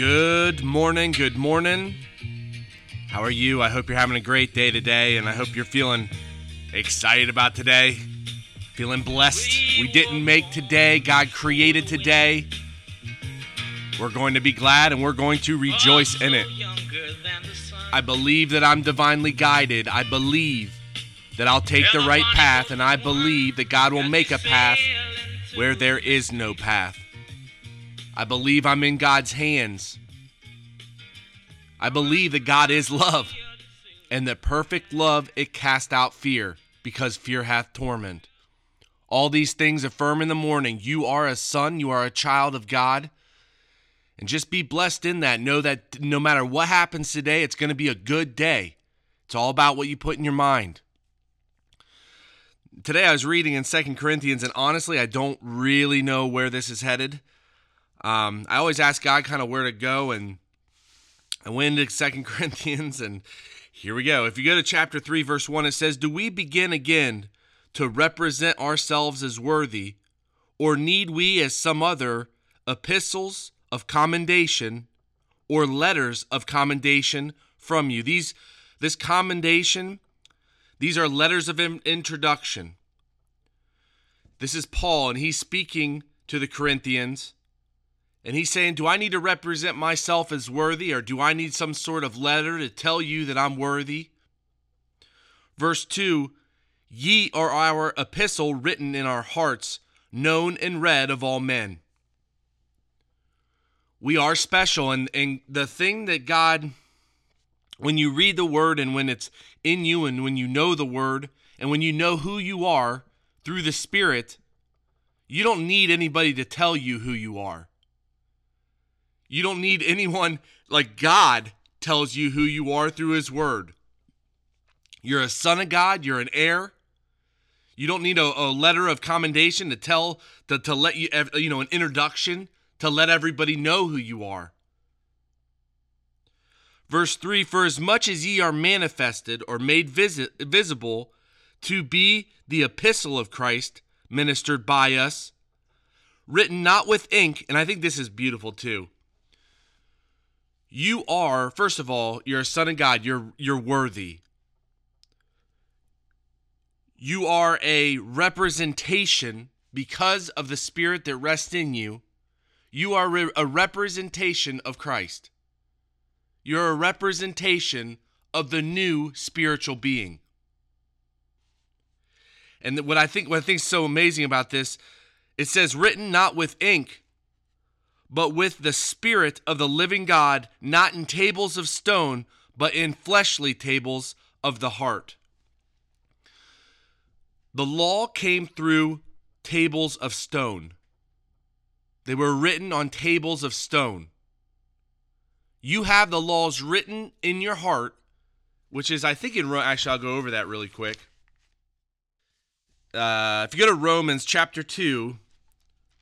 Good morning, good morning. How are you? I hope you're having a great day today, and I hope you're feeling excited about today. Feeling blessed. We didn't make today, God created today. We're going to be glad and we're going to rejoice in it. I believe that I'm divinely guided. I believe that I'll take the right path, and I believe that God will make a path where there is no path. I believe I'm in God's hands. I believe that God is love, and that perfect love it cast out fear, because fear hath torment. All these things affirm in the morning you are a son, you are a child of God. And just be blessed in that. Know that no matter what happens today, it's going to be a good day. It's all about what you put in your mind. Today I was reading in Second Corinthians, and honestly, I don't really know where this is headed. Um, I always ask God kind of where to go, and I went into Second Corinthians, and here we go. If you go to chapter 3, verse 1, it says, Do we begin again to represent ourselves as worthy, or need we, as some other, epistles of commendation or letters of commendation from you? These, this commendation, these are letters of introduction. This is Paul, and he's speaking to the Corinthians and he's saying, Do I need to represent myself as worthy, or do I need some sort of letter to tell you that I'm worthy? Verse 2 Ye are our epistle written in our hearts, known and read of all men. We are special, and, and the thing that God, when you read the word and when it's in you, and when you know the word, and when you know who you are through the Spirit, you don't need anybody to tell you who you are. You don't need anyone like God tells you who you are through his word. You're a son of God, you're an heir. You don't need a, a letter of commendation to tell to, to let you you know an introduction to let everybody know who you are. Verse 3 For as much as ye are manifested or made visi- visible to be the epistle of Christ, ministered by us, written not with ink, and I think this is beautiful too you are first of all you're a son of god. You're you're worthy. You are a representation because of the spirit that rests in you. You are a representation of christ. You're a representation of the new spiritual being. And what i think what i think is so amazing about this it says written not with ink but with the Spirit of the living God, not in tables of stone, but in fleshly tables of the heart. The law came through tables of stone. They were written on tables of stone. You have the laws written in your heart, which is, I think, in actually, I'll go over that really quick. Uh, if you go to Romans chapter 2,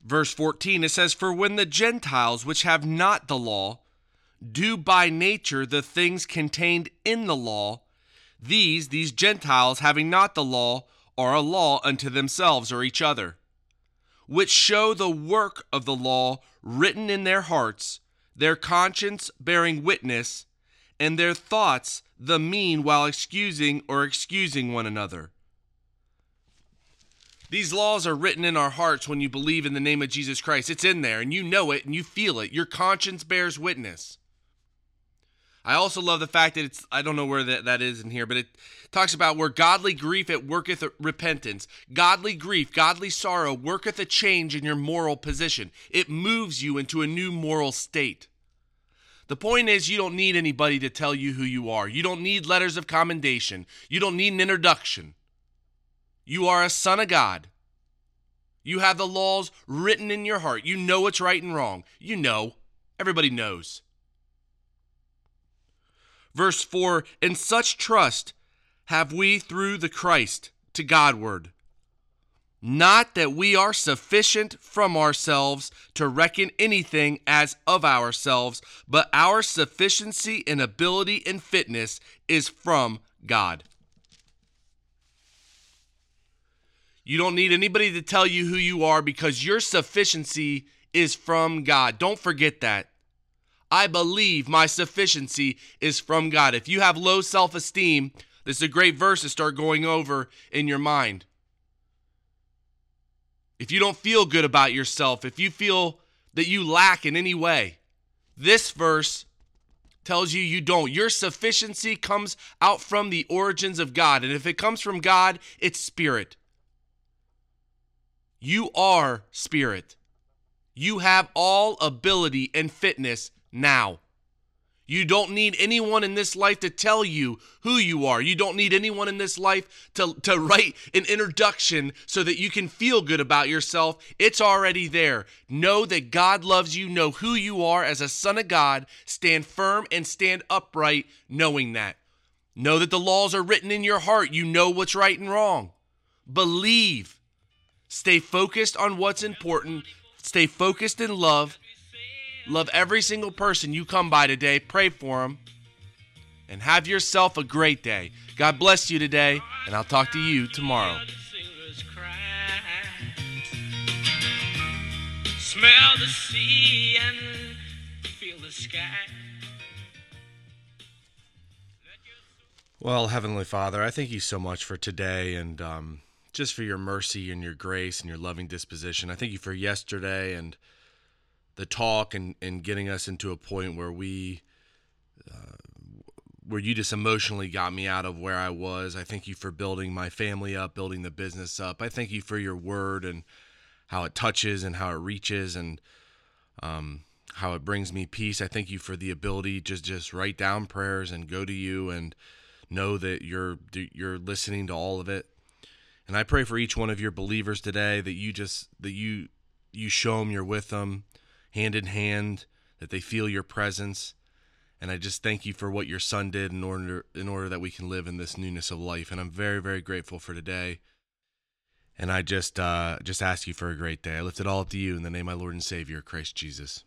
Verse 14, it says, For when the Gentiles, which have not the law, do by nature the things contained in the law, these, these Gentiles, having not the law, are a law unto themselves or each other, which show the work of the law written in their hearts, their conscience bearing witness, and their thoughts the mean while excusing or excusing one another. These laws are written in our hearts when you believe in the name of Jesus Christ. It's in there and you know it and you feel it. Your conscience bears witness. I also love the fact that it's, I don't know where that, that is in here, but it talks about where godly grief it worketh repentance. Godly grief, godly sorrow worketh a change in your moral position. It moves you into a new moral state. The point is, you don't need anybody to tell you who you are. You don't need letters of commendation. You don't need an introduction. You are a son of God. You have the laws written in your heart. You know what's right and wrong. You know. Everybody knows. Verse 4 In such trust have we through the Christ to Godward. Not that we are sufficient from ourselves to reckon anything as of ourselves, but our sufficiency and ability and fitness is from God. You don't need anybody to tell you who you are because your sufficiency is from God. Don't forget that. I believe my sufficiency is from God. If you have low self esteem, this is a great verse to start going over in your mind. If you don't feel good about yourself, if you feel that you lack in any way, this verse tells you you don't. Your sufficiency comes out from the origins of God. And if it comes from God, it's spirit. You are spirit. You have all ability and fitness now. You don't need anyone in this life to tell you who you are. You don't need anyone in this life to, to write an introduction so that you can feel good about yourself. It's already there. Know that God loves you. Know who you are as a son of God. Stand firm and stand upright knowing that. Know that the laws are written in your heart. You know what's right and wrong. Believe. Stay focused on what's important. Stay focused in love Love every single person you come by today. Pray for them. And have yourself a great day. God bless you today, and I'll talk to you tomorrow. Smell the sea and feel the sky. Well, Heavenly Father, I thank you so much for today and um, just for your mercy and your grace and your loving disposition. I thank you for yesterday and the talk and, and getting us into a point where we uh, where you just emotionally got me out of where I was. I thank you for building my family up, building the business up. I thank you for your word and how it touches and how it reaches and um, how it brings me peace. I thank you for the ability to just just write down prayers and go to you and know that you're you're listening to all of it. And I pray for each one of your believers today that you just that you you show them you're with them hand in hand, that they feel your presence. And I just thank you for what your son did in order in order that we can live in this newness of life. And I'm very, very grateful for today. And I just uh, just ask you for a great day. I lift it all up to you in the name of my Lord and Savior, Christ Jesus.